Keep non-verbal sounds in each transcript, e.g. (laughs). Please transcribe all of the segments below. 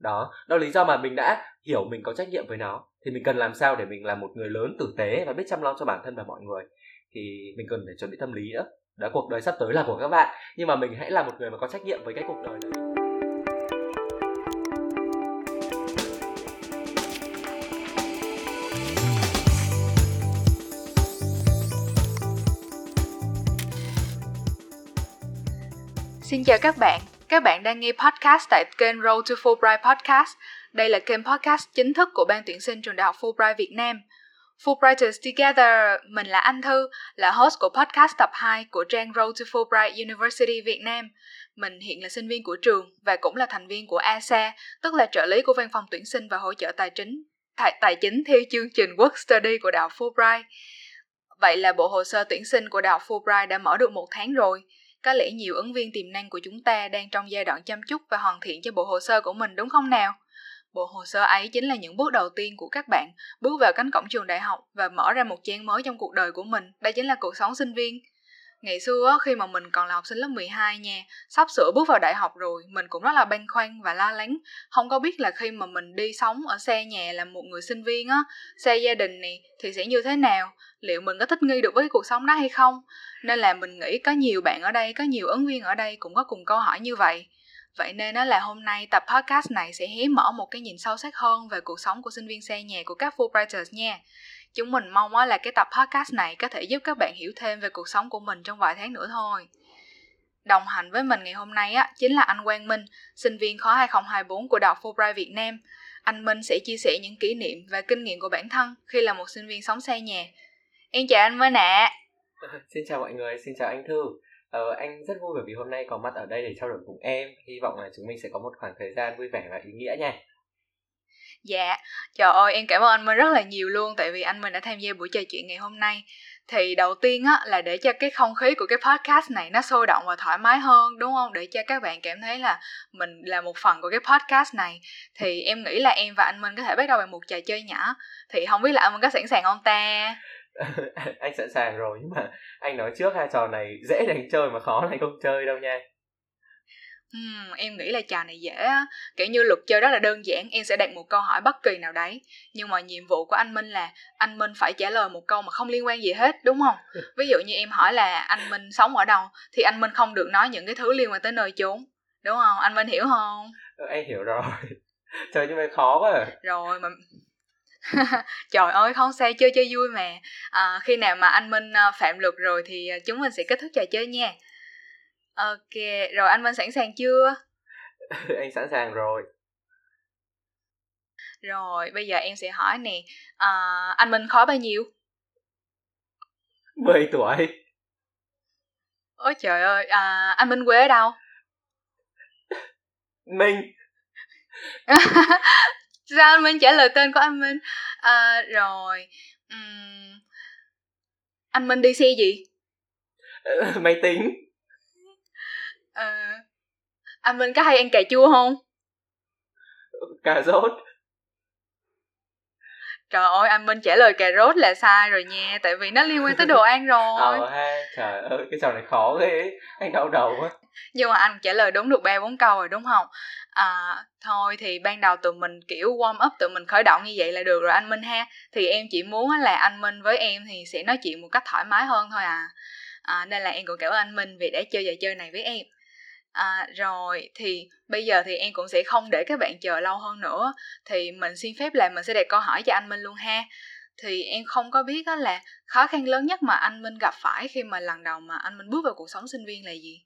đó đó là lý do mà mình đã hiểu mình có trách nhiệm với nó. Thì mình cần làm sao để mình là một người lớn tử tế và biết chăm lo cho bản thân và mọi người? Thì mình cần phải chuẩn bị tâm lý nữa. Đó cuộc đời sắp tới là của các bạn. Nhưng mà mình hãy là một người mà có trách nhiệm với cái cuộc đời đấy. Xin chào các bạn, các bạn đang nghe podcast tại kênh Road to Fulbright Podcast. Đây là kênh podcast chính thức của ban tuyển sinh trường đại học Fulbright Việt Nam. Fulbrighters Together, mình là Anh Thư, là host của podcast tập 2 của trang Road to Fulbright University Việt Nam. Mình hiện là sinh viên của trường và cũng là thành viên của ASA, tức là trợ lý của văn phòng tuyển sinh và hỗ trợ tài chính tài, tài chính theo chương trình Work Study của đại học Fulbright. Vậy là bộ hồ sơ tuyển sinh của đại học Fulbright đã mở được một tháng rồi. Có lẽ nhiều ứng viên tiềm năng của chúng ta đang trong giai đoạn chăm chút và hoàn thiện cho bộ hồ sơ của mình, đúng không nào? Bộ hồ sơ ấy chính là những bước đầu tiên của các bạn bước vào cánh cổng trường đại học và mở ra một trang mới trong cuộc đời của mình. Đây chính là cuộc sống sinh viên. Ngày xưa khi mà mình còn là học sinh lớp 12 nha, sắp sửa bước vào đại học rồi, mình cũng rất là băn khoăn và lo lắng. Không có biết là khi mà mình đi sống ở xe nhà là một người sinh viên á, xe gia đình này thì sẽ như thế nào? Liệu mình có thích nghi được với cái cuộc sống đó hay không? Nên là mình nghĩ có nhiều bạn ở đây, có nhiều ứng viên ở đây cũng có cùng câu hỏi như vậy. Vậy nên đó là hôm nay tập podcast này sẽ hé mở một cái nhìn sâu sắc hơn về cuộc sống của sinh viên xe nhà của các Fulbrighters nha. Chúng mình mong là cái tập podcast này có thể giúp các bạn hiểu thêm về cuộc sống của mình trong vài tháng nữa thôi. Đồng hành với mình ngày hôm nay á, chính là anh Quang Minh, sinh viên khóa 2024 của Đại học Fulbright Việt Nam. Anh Minh sẽ chia sẻ những kỷ niệm và kinh nghiệm của bản thân khi là một sinh viên sống xa nhà. Em chào anh Minh ạ. À. (laughs) xin chào mọi người, xin chào anh Thư. Ờ, anh rất vui bởi vì hôm nay có mặt ở đây để trao đổi cùng em. Hy vọng là chúng mình sẽ có một khoảng thời gian vui vẻ và ý nghĩa nha. Dạ, trời ơi em cảm ơn anh Minh rất là nhiều luôn tại vì anh Minh đã tham gia buổi trò chuyện ngày hôm nay. Thì đầu tiên á là để cho cái không khí của cái podcast này nó sôi động và thoải mái hơn đúng không? Để cho các bạn cảm thấy là mình là một phần của cái podcast này thì em nghĩ là em và anh Minh có thể bắt đầu bằng một trò chơi nhỏ. Thì không biết là anh Minh có sẵn sàng không ta? (laughs) anh sẵn sàng rồi nhưng mà anh nói trước hai trò này dễ để chơi mà khó là anh không chơi đâu nha Uhm, em nghĩ là trò này dễ á. Kiểu như luật chơi rất là đơn giản em sẽ đặt một câu hỏi bất kỳ nào đấy. Nhưng mà nhiệm vụ của anh minh là anh minh phải trả lời một câu mà không liên quan gì hết đúng không? (laughs) Ví dụ như em hỏi là anh minh sống ở đâu thì anh minh không được nói những cái thứ liên quan tới nơi chốn đúng không? Anh minh hiểu không? Ừ, em hiểu rồi. (laughs) Trời nhưng mà khó quá à. rồi mà (laughs) trời ơi không sao chơi chơi vui mà. À, khi nào mà anh minh à, phạm luật rồi thì à, chúng mình sẽ kết thúc trò chơi nha ok rồi anh minh sẵn sàng chưa? (laughs) Anh sẵn sàng rồi. Rồi bây giờ em sẽ hỏi nè à, anh minh khó bao nhiêu? 10 tuổi. Ôi trời ơi à, anh minh quê ở đâu? Minh. (laughs) Sao anh minh trả lời tên của anh minh? À, rồi um, anh minh đi xe gì? (laughs) Máy tính à, anh minh có hay ăn cà chua không? Cà rốt. Trời ơi anh minh trả lời cà rốt là sai rồi nha tại vì nó liên quan tới đồ ăn rồi. (laughs) Ờ ha trời ơi cái trò này khó ghê. Anh đau đầu quá. Nhưng mà anh trả lời đúng được ba bốn câu rồi đúng không? À thôi thì ban đầu tụi mình kiểu warm up tụi mình khởi động như vậy là được rồi anh minh ha. Thì em chỉ muốn là anh minh với em thì sẽ nói chuyện một cách thoải mái hơn thôi à, à nên là em cũng cảm ơn anh minh vì đã chơi trò chơi này với em À, rồi thì bây giờ thì em cũng sẽ không để các bạn chờ lâu hơn nữa. Thì mình xin phép là mình sẽ đặt câu hỏi cho anh Minh luôn ha. Thì em không có biết đó là khó khăn lớn nhất mà anh Minh gặp phải khi mà lần đầu mà anh Minh bước vào cuộc sống sinh viên là gì?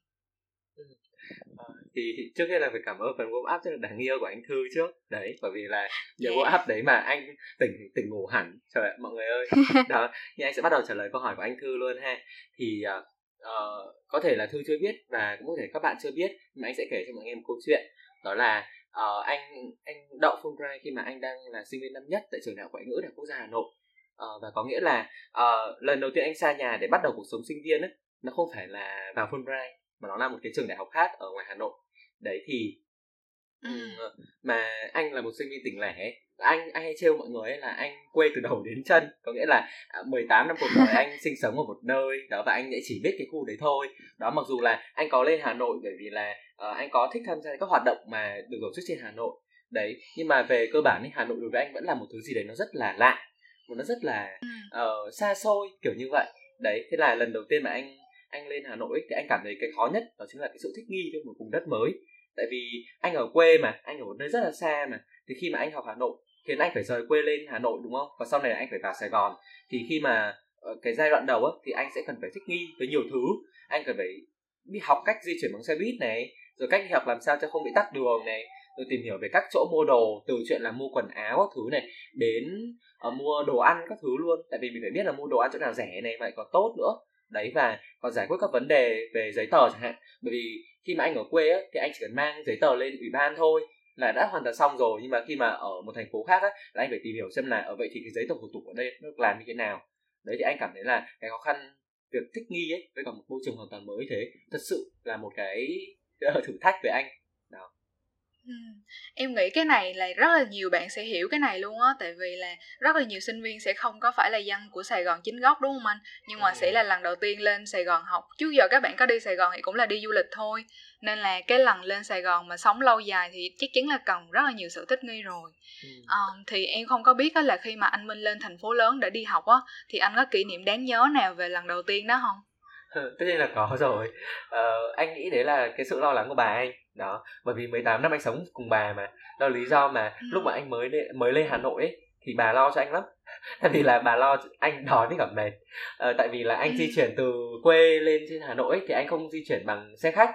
Ờ, thì trước hết là phải cảm ơn phần warm up rất là đáng yêu của anh thư trước. Đấy bởi vì là nhờ yeah. warm up đấy mà anh tỉnh tỉnh ngủ hẳn. Trời ơi mọi người ơi. (laughs) Đó thì anh sẽ bắt đầu trả lời câu hỏi của anh thư luôn ha. Thì uh, uh, có thể là thư chưa biết và cũng có thể các bạn chưa biết nhưng mà anh sẽ kể cho mọi người một câu chuyện. Đó là uh, anh anh đậu Fulbright khi mà anh đang là sinh viên năm nhất tại trường đại học ngoại ngữ đại học quốc gia Hà Nội. Uh, và có nghĩa là uh, lần đầu tiên anh xa nhà để bắt đầu cuộc sống sinh viên ấy nó không phải là vào Fulbright mà nó là một cái trường đại học khác ở ngoài Hà Nội. Đấy thì ừ. mà anh là một sinh viên tỉnh lẻ anh anh hay trêu mọi người ấy là anh quê từ đầu đến chân. Có nghĩa là 18 à, năm cuộc đời (laughs) anh sinh sống ở một nơi đó và anh chỉ biết cái khu đấy thôi. Đó mặc dù là anh có lên Hà Nội bởi vì là uh, anh có thích tham gia các hoạt động mà được tổ chức trên Hà Nội. Đấy nhưng mà về cơ bản thì hà nội đối với anh vẫn là một thứ gì đấy nó rất là lạ nó rất là uh, xa xôi kiểu như vậy. Đấy thế là lần đầu tiên mà anh anh lên hà nội thì anh cảm thấy cái khó nhất đó chính là cái sự thích nghi với một vùng đất mới. Tại vì anh ở quê mà anh ở một nơi rất là xa mà thì khi mà anh học hà nội khiến anh phải rời quê lên hà nội đúng không? Và sau này anh phải vào sài gòn. Thì khi mà ờ, cái giai đoạn đầu á thì anh sẽ cần phải thích nghi với nhiều thứ. Anh cần phải biết học cách di chuyển bằng xe buýt này rồi cách học làm sao cho không bị tắc đường này rồi tìm hiểu về các chỗ mua đồ từ chuyện là mua quần áo các thứ này đến uh, mua đồ ăn các thứ luôn. Tại vì mình phải biết là mua đồ ăn chỗ nào rẻ này vậy còn tốt nữa. Đấy và còn giải quyết các vấn đề về giấy tờ chẳng hạn. Bởi vì khi mà anh ở quê á, thì anh chỉ cần mang giấy tờ lên ủy ban thôi là đã hoàn toàn xong rồi nhưng mà khi mà ở một thành phố khác á, là anh phải tìm hiểu xem là ở vậy thì cái giấy tờ thủ tục ở đây nó làm như thế nào. Đấy thì anh cảm thấy là cái khó khăn việc thích nghi ấy với cả một môi trường hoàn toàn mới thế thật sự là một cái ờ, thử thách với anh. Đó. Ừ. Em nghĩ cái này là rất là nhiều bạn sẽ hiểu cái này luôn á Tại vì là rất là nhiều sinh viên sẽ không có phải là dân của Sài Gòn chính gốc đúng không anh Nhưng mà ừ. sẽ là lần đầu tiên lên Sài Gòn học Trước giờ các bạn có đi Sài Gòn thì cũng là đi du lịch thôi Nên là cái lần lên Sài Gòn mà sống lâu dài thì chắc chắn là cần rất là nhiều sự thích nghi rồi ừ. à, Thì em không có biết là khi mà anh Minh lên thành phố lớn để đi học á Thì anh có kỷ niệm đáng nhớ nào về lần đầu tiên đó không? Tất nhiên là có (laughs) rồi. Ờ, anh nghĩ đấy là cái sự lo lắng của bà anh. Đó bởi vì 18 năm anh sống cùng bà mà. Đó là lý do mà ừ. lúc mà anh mới lên, mới lên Hà Nội ấy thì bà lo cho anh lắm. (laughs) Tại vì là bà lo anh đói với cả mệt. Ờ, tại vì là anh di ừ. chuyển từ quê lên trên Hà Nội ấy, thì anh không di chuyển bằng xe khách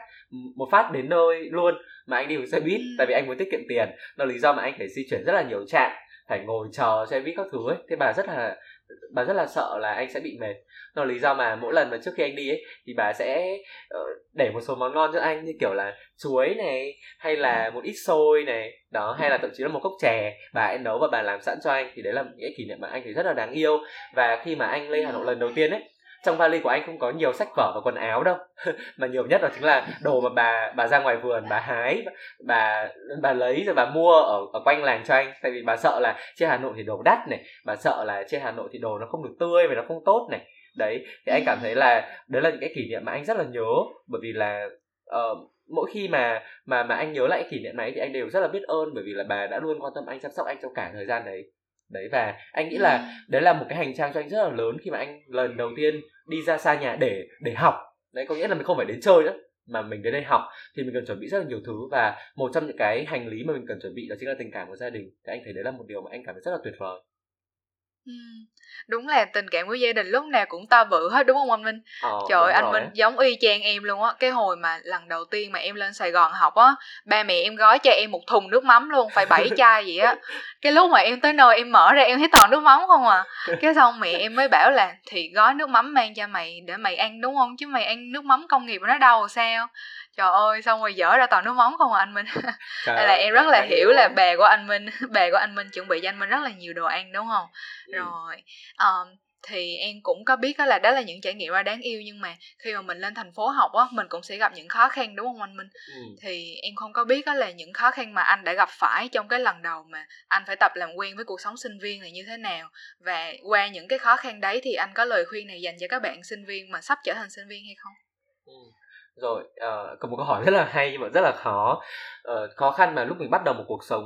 một phát đến nơi luôn mà anh đi bằng xe buýt ừ. tại vì anh muốn tiết kiệm tiền. Đó là lý do mà anh phải di chuyển rất là nhiều trạm phải ngồi chờ xe buýt các thứ ấy. Thế bà rất là bà rất là sợ là anh sẽ bị mệt đó là lý do mà mỗi lần mà trước khi anh đi ấy thì bà sẽ uh, để một số món ngon cho anh như kiểu là chuối này hay là một ít xôi này đó hay là thậm chí là một cốc chè bà ấy nấu và bà làm sẵn cho anh thì đấy là những cái kỷ niệm mà anh thấy rất là đáng yêu. Và khi mà anh lên hà nội lần đầu tiên ấy trong vali của anh không có nhiều sách vở và quần áo đâu (laughs) mà nhiều nhất đó chính là đồ mà bà bà ra ngoài vườn bà hái bà bà lấy rồi bà mua ở ở quanh làng cho anh. Tại vì bà sợ là trên hà nội thì đồ đắt này bà sợ là trên hà nội thì đồ nó không được tươi và nó không tốt này đấy thì anh cảm thấy là đấy là những cái kỷ niệm mà anh rất là nhớ. Bởi vì là uh, mỗi khi mà mà mà anh nhớ lại kỷ niệm này thì anh đều rất là biết ơn. Bởi vì là bà đã luôn quan tâm anh chăm sóc anh trong cả thời gian đấy. Đấy và anh nghĩ là đấy là một cái hành trang cho anh rất là lớn khi mà anh lần đầu tiên đi ra xa nhà để để học. Đấy có nghĩa là mình không phải đến chơi nữa mà mình đến đây học thì mình cần chuẩn bị rất là nhiều thứ. Và một trong những cái hành lý mà mình cần chuẩn bị đó chính là tình cảm của gia đình. Thì anh thấy đấy là một điều mà anh cảm thấy rất là tuyệt vời Đúng là tình cảm của gia đình lúc nào cũng to bự hết đúng không anh Minh? Ờ, Trời ơi, anh rồi. Minh giống y chang em luôn á. Cái hồi mà lần đầu tiên mà em lên Sài Gòn học á, ba mẹ em gói cho em một thùng nước mắm luôn, phải bảy (laughs) chai vậy á. Cái lúc mà em tới nơi em mở ra em thấy toàn nước mắm không à. Cái xong mẹ em mới bảo là thì gói nước mắm mang cho mày để mày ăn đúng không? Chứ mày ăn nước mắm công nghiệp nó đâu sao? Trời ơi xong rồi dở ra toàn nước mắm không à anh minh (laughs) Đây là em rất là hiểu là bè của anh minh (laughs) bè của anh minh chuẩn bị cho anh minh rất là nhiều đồ ăn đúng không ừ. rồi um, thì em cũng có biết đó là đó là những trải nghiệm ra đáng yêu nhưng mà khi mà mình lên thành phố học á mình cũng sẽ gặp những khó khăn đúng không anh Minh? Ừ. Thì em không có biết đó là những khó khăn mà anh đã gặp phải trong cái lần đầu mà anh phải tập làm quen với cuộc sống sinh viên này như thế nào và qua những cái khó khăn đấy thì anh có lời khuyên này dành cho các bạn sinh viên mà sắp trở thành sinh viên hay không? Ừ. Rồi uh, có một câu hỏi rất là hay nhưng mà rất là khó. Uh, khó khăn mà lúc mình bắt đầu một cuộc sống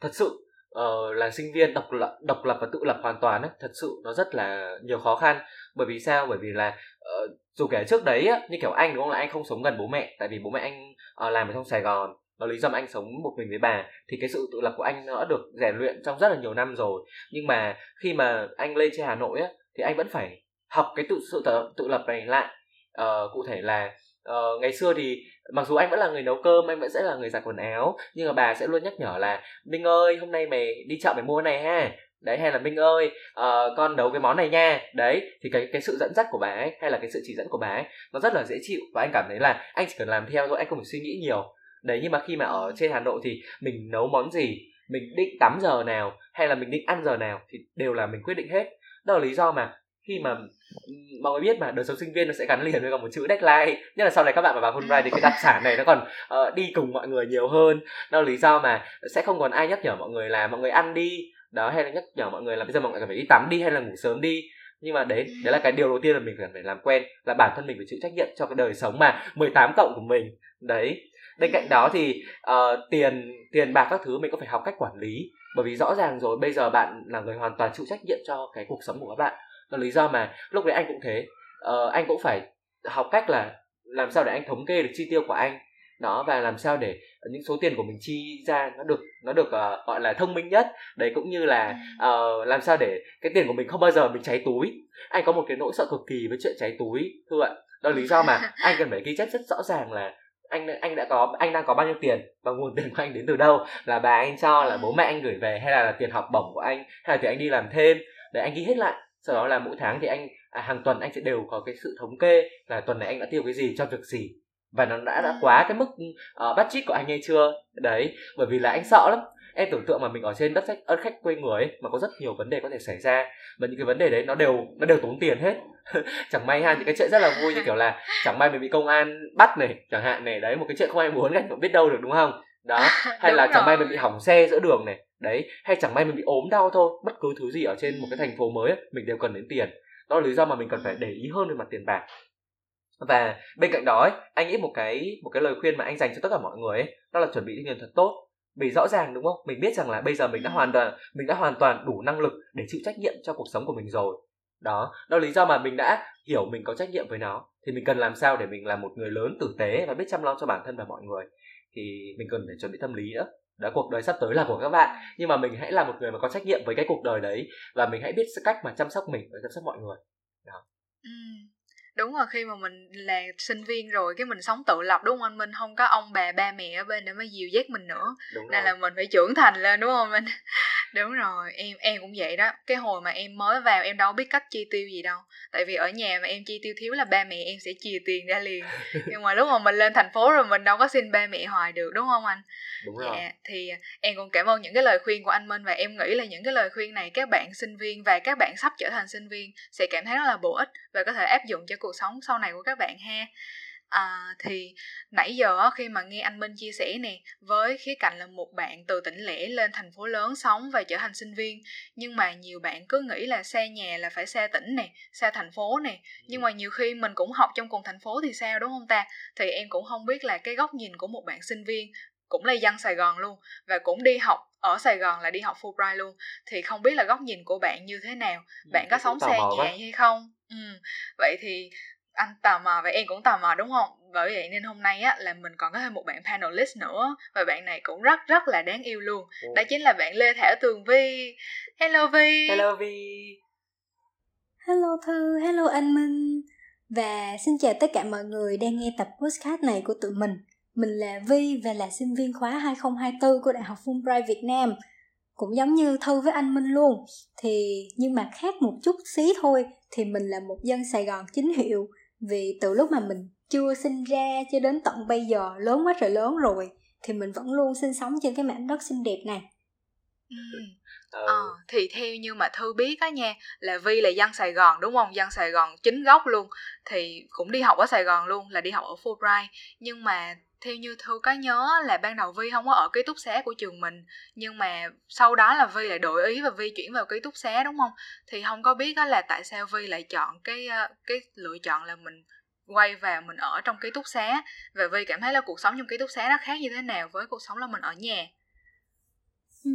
thật sự uh, là sinh viên độc lập độc lập và tự lập hoàn toàn ấy, thật sự nó rất là nhiều khó khăn. Bởi vì sao? Bởi vì là uh, dù kể trước đấy á, như kiểu anh đúng không? Là anh không sống gần bố mẹ tại vì bố mẹ anh uh, làm ở trong sài gòn. Đó lý do mà anh sống một mình với bà thì cái sự tự lập của anh đã được rèn luyện trong rất là nhiều năm rồi. Nhưng mà khi mà anh lên trên hà nội á thì anh vẫn phải học cái tự sự tự, tự lập này lại uh, cụ thể là uh, ngày xưa thì mặc dù anh vẫn là người nấu cơm anh vẫn sẽ là người giặt quần áo nhưng mà bà sẽ luôn nhắc nhở là minh ơi hôm nay mày đi chợ mày mua này ha. Đấy hay là minh ơi uh, con nấu cái món này nha. Đấy thì cái cái sự dẫn dắt của bà ấy hay là cái sự chỉ dẫn của bà ấy nó rất là dễ chịu và anh cảm thấy là anh chỉ cần làm theo thôi anh không phải suy nghĩ nhiều. Đấy nhưng mà khi mà ở trên hà nội thì mình nấu món gì mình định tắm giờ nào hay là mình định ăn giờ nào thì đều là mình quyết định hết. Đó là lý do mà khi mà mọi người biết mà đời sống sinh viên nó sẽ gắn liền với cả một chữ deadline. Nhất là sau này các bạn mà vào Fulbright thì cái đặc sản này nó còn uh, đi cùng mọi người nhiều hơn. Đó là lý do mà sẽ không còn ai nhắc nhở mọi người là mọi người ăn đi. Đó hay là nhắc nhở mọi người là bây giờ mọi người phải đi tắm đi hay là ngủ sớm đi. Nhưng mà đấy đấy là cái điều đầu tiên là mình cần phải làm quen là bản thân mình phải chịu trách nhiệm cho cái đời sống mà 18 cộng của mình. Đấy. Bên cạnh đó thì uh, tiền tiền bạc các thứ mình cũng phải học cách quản lý. Bởi vì rõ ràng rồi bây giờ bạn là người hoàn toàn chịu trách nhiệm cho cái cuộc sống của các bạn lý do mà lúc đấy anh cũng thế. Uh, anh cũng phải học cách là làm sao để anh thống kê được chi tiêu của anh. Đó và làm sao để những số tiền của mình chi ra nó được nó được uh, gọi là thông minh nhất. Đấy cũng như là uh, làm sao để cái tiền của mình không bao giờ mình cháy túi. Anh có một cái nỗi sợ cực kỳ với chuyện cháy túi thưa ạ đó là lý do mà (laughs) anh cần phải ghi chép rất rõ ràng là anh anh đã có anh đang có bao nhiêu tiền và nguồn tiền của anh đến từ đâu. Là bà anh cho là bố mẹ anh gửi về hay là, là tiền học bổng của anh hay là tiền anh đi làm thêm. Để anh ghi hết lại sau đó là mỗi tháng thì anh à, hàng tuần anh sẽ đều có cái sự thống kê là tuần này anh đã tiêu cái gì cho việc gì. Và nó đã đã ừ. quá cái mức uh, budget của anh hay chưa? Đấy bởi vì là anh sợ lắm. Em tưởng tượng mà mình ở trên đất khách ân khách quê người ấy, mà có rất nhiều vấn đề có thể xảy ra. Và những cái vấn đề đấy nó đều nó đều tốn tiền hết. (laughs) Chẳng may ha những cái chuyện rất là vui như kiểu là chẳng may mình bị công an bắt này chẳng hạn này. Đấy một cái chuyện không ai muốn cảnh biết đâu được đúng không? Đó (laughs) hay là chẳng may mình bị hỏng xe giữa đường này đấy hay chẳng may mình bị ốm đau thôi bất cứ thứ gì ở trên một cái thành phố mới ấy, mình đều cần đến tiền. Đó là lý do mà mình cần phải để ý hơn về mặt tiền bạc. Và bên cạnh đó ấy, anh nghĩ một cái một cái lời khuyên mà anh dành cho tất cả mọi người ấy, đó là chuẩn bị tinh thần thật tốt. Vì rõ ràng đúng không? Mình biết rằng là bây giờ mình đã hoàn toàn mình đã hoàn toàn đủ năng lực để chịu trách nhiệm cho cuộc sống của mình rồi. Đó đó là lý do mà mình đã hiểu mình có trách nhiệm với nó. Thì mình cần làm sao để mình là một người lớn tử tế và biết chăm lo cho bản thân và mọi người. Thì mình cần phải chuẩn bị tâm lý nữa đó, cuộc đời sắp tới là của các bạn. Nhưng mà mình hãy là một người mà có trách nhiệm với cái cuộc đời đấy và mình hãy biết cách mà chăm sóc mình và chăm sóc mọi người. Đó ừ đúng rồi khi mà mình là sinh viên rồi cái mình sống tự lập đúng không anh minh? Không có ông bà ba mẹ ở bên để mới dìu dắt mình nữa. Đúng nên rồi. là mình phải trưởng thành lên đúng không minh (laughs) đúng rồi em em cũng vậy đó. Cái hồi mà em mới vào em đâu biết cách chi tiêu gì đâu. Tại vì ở nhà mà em chi tiêu thiếu là ba mẹ em sẽ chia tiền ra liền. (laughs) Nhưng mà lúc mà mình lên thành phố rồi mình đâu có xin ba mẹ hoài được đúng không anh? Đúng rồi. Dạ, thì em cũng cảm ơn những cái lời khuyên của anh Minh và em nghĩ là những cái lời khuyên này các bạn sinh viên và các bạn sắp trở thành sinh viên sẽ cảm thấy rất là bổ ích và có thể áp dụng cho cuộc sống sau này của các bạn ha. À, thì nãy giờ khi mà nghe anh Minh chia sẻ nè với khía cạnh là một bạn từ tỉnh lẻ lên thành phố lớn sống và trở thành sinh viên nhưng mà nhiều bạn cứ nghĩ là xa nhà là phải xa tỉnh nè xa thành phố nè. Nhưng mà nhiều khi mình cũng học trong cùng thành phố thì sao đúng không ta? Thì em cũng không biết là cái góc nhìn của một bạn sinh viên cũng là dân Sài Gòn luôn và cũng đi học ở Sài Gòn là đi học Fulbright luôn. Thì không biết là góc nhìn của bạn như thế nào? Ừ, bạn có sống xa nhà hay không ừ. vậy thì anh tò mò và em cũng tò mò đúng không? Bởi vậy nên hôm nay á là mình còn có thêm một bạn panelist nữa và bạn này cũng rất rất là đáng yêu luôn. Đó chính là bạn Lê Thảo Tường Vi. Hello Vi. Hello Vi. Hello Thư hello anh Minh. Và xin chào tất cả mọi người đang nghe tập podcast này của tụi mình. Mình là Vi và là sinh viên khóa 2024 của Đại học Fulbright Việt Nam. Cũng giống như Thư với anh Minh luôn. Thì nhưng mà khác một chút xí thôi thì mình là một dân Sài Gòn chính hiệu vì từ lúc mà mình chưa sinh ra cho đến tận bây giờ lớn quá trời lớn rồi thì mình vẫn luôn sinh sống trên cái mảnh đất xinh đẹp này. Ừ. Ờ, thì theo như mà Thư biết á nha Là Vi là dân Sài Gòn đúng không? Dân Sài Gòn chính gốc luôn Thì cũng đi học ở Sài Gòn luôn Là đi học ở Fulbright Nhưng mà theo như thư có nhớ là ban đầu vi không có ở ký túc xá của trường mình nhưng mà sau đó là vi lại đổi ý và vi chuyển vào ký túc xá đúng không? Thì không có biết là tại sao vi lại chọn cái ờ, cái lựa chọn là mình quay vào mình ở trong ký túc xá. Và vi cảm thấy là cuộc sống trong ký túc xá nó khác như thế nào với cuộc sống là mình ở nhà? Ừ,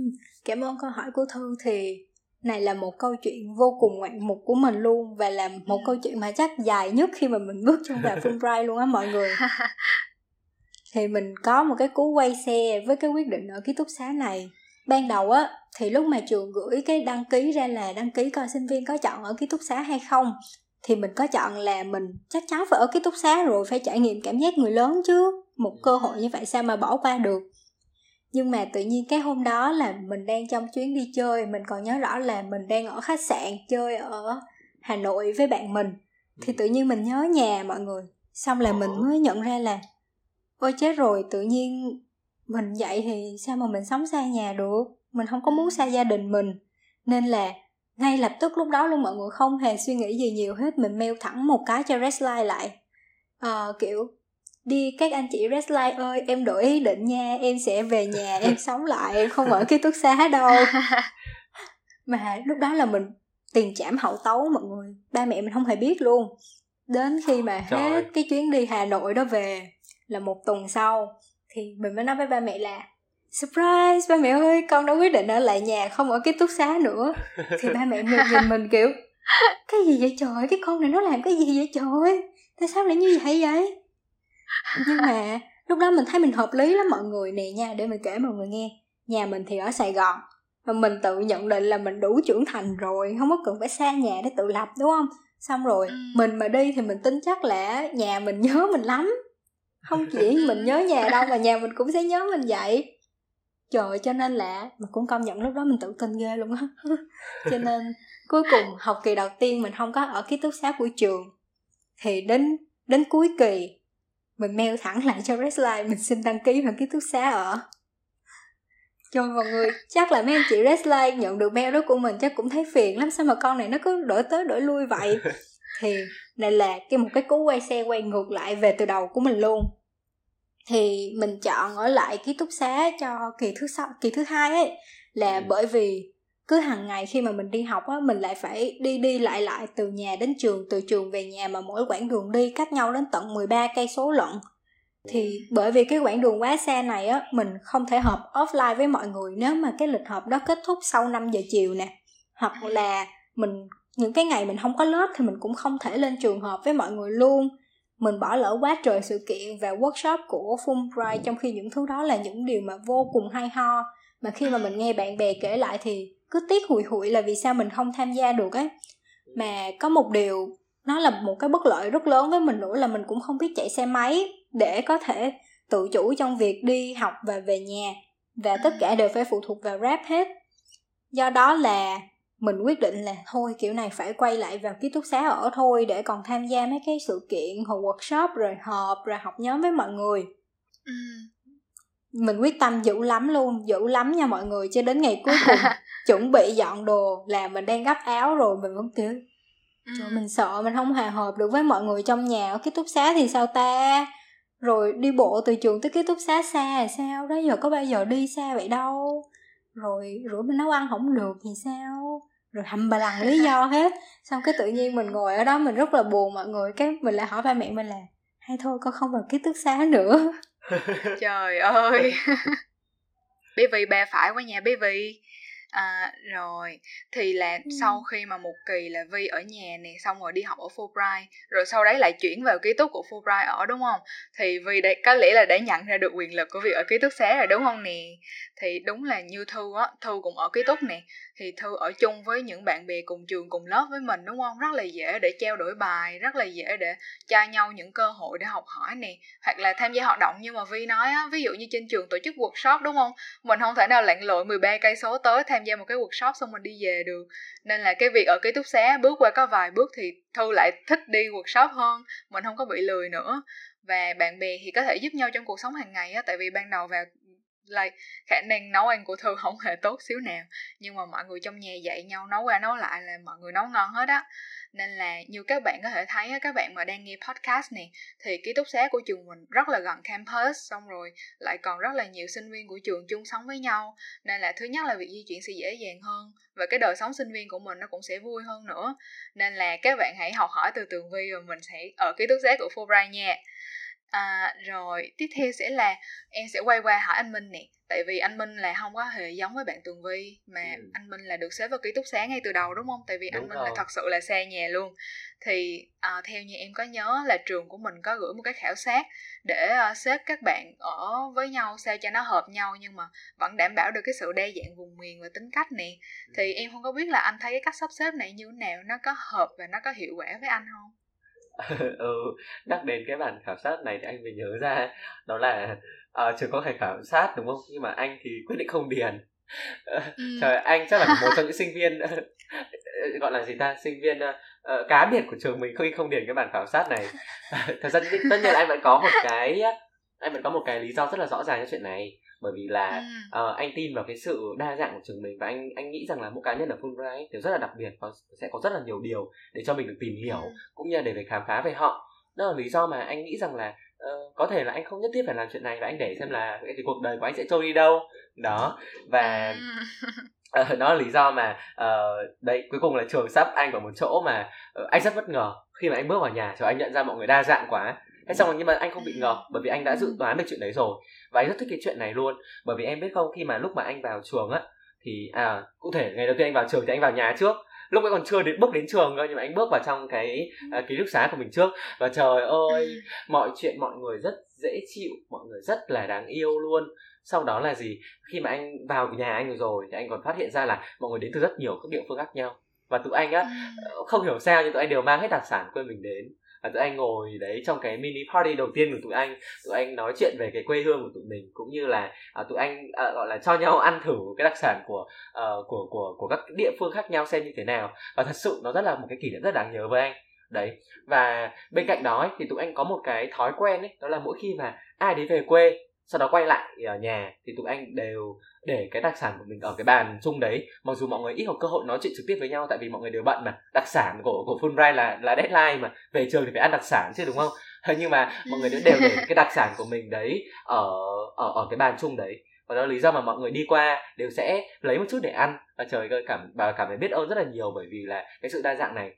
cảm ơn câu hỏi của thư. Thì này là một câu chuyện vô cùng ngoạn mục của mình luôn và là một ừ. câu chuyện mà chắc dài nhất khi mà mình bước trong vào (laughs) Fulbright luôn á mọi người (laughs) thì mình có một cái cú quay xe với cái quyết định ở ký túc xá này. Ban đầu á, thì lúc mà trường gửi cái đăng ký ra là đăng ký coi sinh viên có chọn ở ký túc xá hay không, thì mình có chọn là mình chắc chắn phải ở ký túc xá rồi phải trải nghiệm cảm giác người lớn chứ, một cơ hội như vậy sao mà bỏ qua được. Nhưng mà tự nhiên cái hôm đó là mình đang trong chuyến đi chơi, mình còn nhớ rõ là mình đang ở khách sạn chơi ở hà nội với bạn mình. Thì tự nhiên mình nhớ nhà mọi người, xong là mình mới nhận ra là ôi chết rồi tự nhiên mình vậy thì sao mà mình sống xa nhà được? Mình không có muốn xa gia đình mình. Nên là ngay lập tức lúc đó luôn mọi người không hề suy nghĩ gì nhiều hết mình mail thẳng một cái cho Redline lại. À, kiểu đi các anh chị Redline ơi em đổi ý định nha em sẽ về nhà em (laughs) sống lại em không ở ký túc xá đâu. Mà lúc đó là mình tiền trảm hậu tấu mọi người ba mẹ mình không hề biết luôn. Đến khi mà Trời. hết cái chuyến đi Hà Nội đó về là một tuần sau thì mình mới nói với ba mẹ là surprise ba mẹ ơi con đã quyết định ở lại nhà không ở ký túc xá nữa. Thì ba mẹ mình nhìn mình kiểu cái gì vậy trời? Cái con này nó làm cái gì vậy trời? Tại sao lại như vậy vậy? Nhưng mà lúc đó mình thấy mình hợp lý lắm mọi người nè nha để mình kể mọi người nghe. Nhà mình thì ở sài gòn và mình tự nhận định là mình đủ trưởng thành rồi không có cần phải xa nhà để tự lập đúng không? Xong rồi ừ. mình mà đi thì mình tin chắc là nhà mình nhớ mình lắm không chỉ mình nhớ nhà đâu mà nhà mình cũng sẽ nhớ mình vậy. Trời cho nên là mình cũng công nhận lúc đó mình tự tin ghê luôn á. (laughs) Cho nên cuối cùng học kỳ đầu tiên mình không có ở ký túc xá của trường. Thì đến đến cuối kỳ, mình mail thẳng lại cho Redline mình xin đăng ký vào ký túc xá ở. Cho mọi người, chắc là mấy anh chị Redline nhận được mail đó của mình chắc cũng thấy phiền lắm. Sao mà con này nó cứ đổi tới đổi lui vậy? (laughs) thì này là cái một cái cú quay xe quay ngược lại về từ đầu của mình luôn. Thì mình chọn ở lại ký túc xá cho kỳ thứ sáu kỳ thứ hai ấy là ừ. bởi vì cứ hàng ngày khi mà mình đi học á mình lại phải đi đi lại lại từ nhà đến trường từ trường về nhà mà mỗi quãng đường đi cách nhau đến tận 13 cây số lận. Thì bởi vì cái quãng đường quá xa này á mình không thể họp offline với mọi người nếu mà cái lịch họp đó kết thúc sau 5 giờ chiều nè. Hoặc là mình những cái ngày mình không có lớp thì mình cũng không thể lên trường hợp với mọi người luôn. Mình bỏ lỡ quá trời sự kiện và workshop của Fulbright trong khi những thứ đó là những điều mà vô cùng hay ho. Mà khi mà mình nghe bạn bè kể lại thì cứ tiếc hụi hụi là vì sao mình không tham gia được ấy. Mà có một điều, nó là một cái bất lợi rất lớn với mình nữa là mình cũng không biết chạy xe máy để có thể tự chủ trong việc đi học và về nhà. Và tất cả đều phải phụ thuộc vào Grab hết. Do đó là mình quyết định là thôi kiểu này phải quay lại vào ký túc xá ở thôi để còn tham gia mấy cái sự kiện hồi workshop rồi họp rồi học nhóm với mọi người. Ừ. mình quyết tâm dữ lắm luôn dữ lắm nha mọi người cho đến ngày cuối cùng (laughs) chuẩn bị dọn đồ là mình đang gấp áo rồi mình vẫn kiểu Trời, ừ. mình sợ mình không hòa hợp được với mọi người trong nhà ở ký túc xá thì sao ta? Rồi đi bộ từ trường tới ký túc xá xa là sao? Đó giờ có bao giờ đi xa vậy đâu? Rồi rủi mình nấu ăn không được thì sao rồi hầm bà lằng lý (laughs) do hết. Xong cái tự nhiên mình ngồi ở đó mình rất là buồn mọi người cái mình lại hỏi ba mẹ mình là hay thôi con không vào ký túc xá nữa. (laughs) Trời ơi. Bé vì bà phải qua nhà bé vì À, rồi thì là ừ. sau khi mà một kỳ là Vi ở nhà nè xong rồi đi học ở Fulbright rồi sau đấy lại chuyển vào ký túc của Fulbright ở đúng không? Thì Vi đây có lẽ là để nhận ra được quyền lực của việc ở ký túc xá rồi đúng không nè? Thì đúng là như Thư á Thư cũng ở ký túc nè thì Thư ở chung với những bạn bè cùng trường cùng lớp với mình, đúng không? Rất là dễ để trao đổi bài, rất là dễ để cho nhau những cơ hội để học hỏi nè, hoặc là tham gia hoạt động như mà Vi nói á. Ví dụ như trên trường tổ chức workshop, đúng không? Mình không thể nào lặn lội 13 cây số tới tham gia một cái workshop xong mình đi về được. Nên là cái việc ở ký túc xá bước qua có vài bước thì Thư lại thích đi workshop hơn, mình không có bị lười nữa. Và bạn bè thì có thể giúp nhau trong cuộc sống hàng ngày á, tại vì ban đầu vào like, khả năng nấu ăn của thư không hề tốt xíu nào. Nhưng mà mọi người trong nhà dạy nhau nấu qua nấu lại là mọi người nấu ngon hết á. Nên là như các bạn có thể thấy các bạn mà đang nghe podcast này thì ký túc xá của trường mình rất là gần campus, xong rồi lại còn rất là nhiều sinh viên của trường chung sống với nhau. Nên là thứ nhất là việc di chuyển sẽ dễ dàng hơn, và cái đời sống sinh viên của mình nó cũng sẽ vui hơn nữa. Nên là các bạn hãy học hỏi từ tường vi và mình sẽ ở ký túc xá của Fulbright nha. À, rồi tiếp theo sẽ là em sẽ quay qua hỏi anh Minh nè tại vì anh Minh là không có hề giống với bạn Tường Vi mà ừ. anh Minh là được xếp vào ký túc xá ngay từ đầu đúng không tại vì đúng anh Minh rồi. là thật sự là xa nhà luôn thì à, theo như em có nhớ là trường của mình có gửi một cái khảo sát để uh, xếp các bạn ở với nhau sao cho nó hợp nhau nhưng mà vẫn đảm bảo được cái sự đa dạng vùng miền và tính cách nè ừ. thì em không có biết là anh thấy cái cách sắp xếp này như thế nào nó có hợp và nó có hiệu quả với anh không ừ nhắc đến cái bản khảo sát này thì anh mới nhớ ra đó là uh, trường có thể khảo sát đúng không? Nhưng mà anh thì quyết định không điền. Ừ. (laughs) trời anh chắc là một trong những sinh viên (laughs) gọi là gì ta? Sinh viên uh, cá biệt của trường mình khi không điền cái bản khảo sát này. (laughs) Thật ra tất nhiên là anh vẫn có một cái anh vẫn có một cái lý do rất là rõ ràng cho chuyện này bởi vì là ừ. uh, anh tin vào cái sự đa dạng của trường mình và anh anh nghĩ rằng là mỗi cá nhân ở Fulbright thì rất là đặc biệt và sẽ có rất là nhiều điều để cho mình được tìm hiểu ừ. cũng như là để phải khám phá về họ đó là lý do mà anh nghĩ rằng là uh, có thể là anh không nhất thiết phải làm chuyện này và anh để xem là cái cuộc đời của anh sẽ trôi đi đâu đó và uh, (laughs) đó là lý do mà uh, đấy cuối cùng là trường sắp anh vào một chỗ mà uh, anh rất bất ngờ khi mà anh bước vào nhà cho anh nhận ra mọi người đa dạng quá thế xong rồi nhưng mà anh không bị ngờ bởi vì anh đã dự đoán được chuyện đấy rồi. Và anh rất thích cái chuyện này luôn. Bởi vì em biết không khi mà lúc mà anh vào trường á thì à cụ thể ngày đầu tiên anh vào trường thì anh vào nhà trước. Lúc ấy còn chưa đến bước đến trường cơ nhưng mà anh bước vào trong cái uh, ký túc xá của mình trước. Và trời ơi ừ. mọi chuyện mọi người rất dễ chịu mọi người rất là đáng yêu luôn. Sau đó là gì? Khi mà anh vào nhà anh rồi thì anh còn phát hiện ra là mọi người đến từ rất nhiều các địa phương khác nhau. Và tụi anh á ừ. không hiểu sao nhưng tụi anh đều mang hết đặc sản quê mình đến và tụi anh ngồi đấy trong cái mini party đầu tiên của tụi anh. Tụi anh nói chuyện về cái quê hương của tụi mình cũng như là uh, tụi anh uh, gọi là cho nhau ăn thử cái đặc sản của uh, của của của các địa phương khác nhau xem như thế nào. Và thật sự nó rất là một cái kỷ niệm rất đáng nhớ với anh. Đấy. Và bên cạnh đó ấy, thì tụi anh có một cái thói quen ấy đó là mỗi khi mà ai đấy về quê sau đó quay lại ở nhà, thì tụi anh đều để cái đặc sản của mình ở cái bàn chung đấy. Mặc dù mọi người ít có cơ hội nói chuyện trực tiếp với nhau, tại vì mọi người đều bận mà. Đặc sản của của Fulbright là là deadline mà. Về trường thì phải ăn đặc sản chứ, đúng không? Nhưng mà mọi người đều để cái đặc sản của mình đấy ở ở ở cái bàn chung đấy. Và đó là lý do mà mọi người đi qua đều sẽ lấy một chút để ăn. Và trời ơi, cảm và cảm thấy biết ơn rất là nhiều bởi vì là cái sự đa dạng này.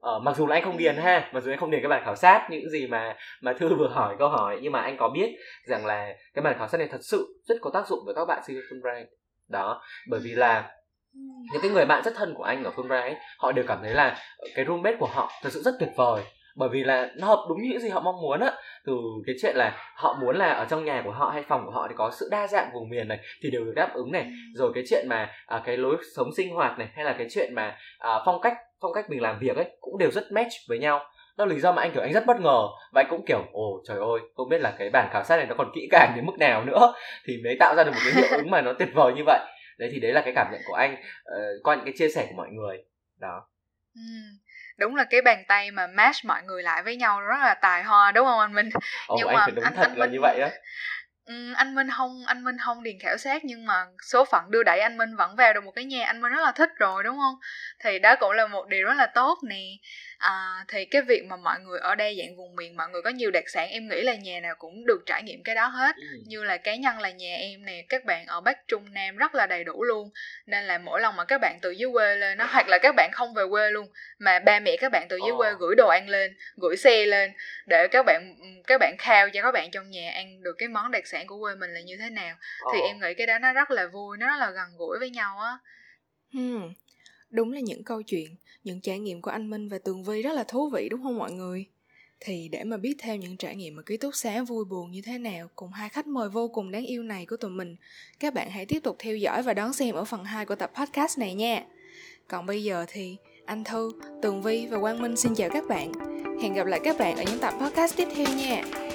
Ờ, mặc dù là anh không điền ha mặc dù anh không điền cái bản khảo sát những gì mà mà thư vừa hỏi câu hỏi nhưng mà anh có biết rằng là cái bản khảo sát này thật sự rất có tác dụng với các bạn sinh viên Fulbright đó bởi vì là những cái người bạn rất thân của anh ở Fulbright họ đều cảm thấy là cái roommate của họ thật sự rất tuyệt vời bởi vì là nó hợp đúng những gì họ mong muốn á. Từ cái chuyện là họ muốn là ở trong nhà của họ hay phòng của họ thì có sự đa dạng vùng miền này thì đều được đáp ứng này. Rồi cái chuyện mà à, cái lối sống sinh hoạt này hay là cái chuyện mà à, phong cách phong cách mình làm việc ấy cũng đều rất match với nhau. Đó là lý do mà anh kiểu anh rất bất ngờ. Và anh cũng kiểu ồ trời ơi không biết là cái bản khảo sát này nó còn kỹ càng đến mức nào nữa. Thì mới tạo ra được một cái hiệu ứng mà nó tuyệt vời như vậy. Đấy thì đấy là cái cảm nhận của anh uh, qua những cái chia sẻ của mọi người. Đó. Ừ đúng là cái bàn tay mà match mọi người lại với nhau rất là tài hoa đúng không anh Minh? Ồ, nhưng anh mà phải đúng anh, thật anh là Minh... như vậy á Ừ, anh Minh không anh Minh không điền khảo sát nhưng mà số phận đưa đẩy anh Minh vẫn vào được một cái nhà anh Minh rất là thích rồi đúng không thì đó cũng là một điều rất là tốt nè à, thì cái việc mà mọi người ở đây dạng vùng miền mọi người có nhiều đặc sản em nghĩ là nhà nào cũng được trải nghiệm cái đó hết ừ. như là cá nhân là nhà em nè các bạn ở bắc trung nam rất là đầy đủ luôn nên là mỗi lần mà các bạn từ dưới quê lên nó hoặc là các bạn không về quê luôn mà ba mẹ các bạn từ dưới quê ờ. gửi đồ ăn lên gửi xe lên để các bạn các bạn khao cho các bạn trong nhà ăn được cái món đặc sản của quê mình là như thế nào thì ờ. em nghĩ cái đó nó rất là vui nó rất là gần gũi với nhau á hmm. đúng là những câu chuyện những trải nghiệm của anh Minh và Tường Vi rất là thú vị đúng không mọi người? Thì để mà biết thêm những trải nghiệm ở ký túc xá vui buồn như thế nào cùng hai khách mời vô cùng đáng yêu này của tụi mình, các bạn hãy tiếp tục theo dõi và đón xem ở phần 2 của tập podcast này nha. Còn bây giờ thì anh Thư, Tường Vi và Quang Minh xin chào các bạn. Hẹn gặp lại các bạn ở những tập podcast tiếp theo nha.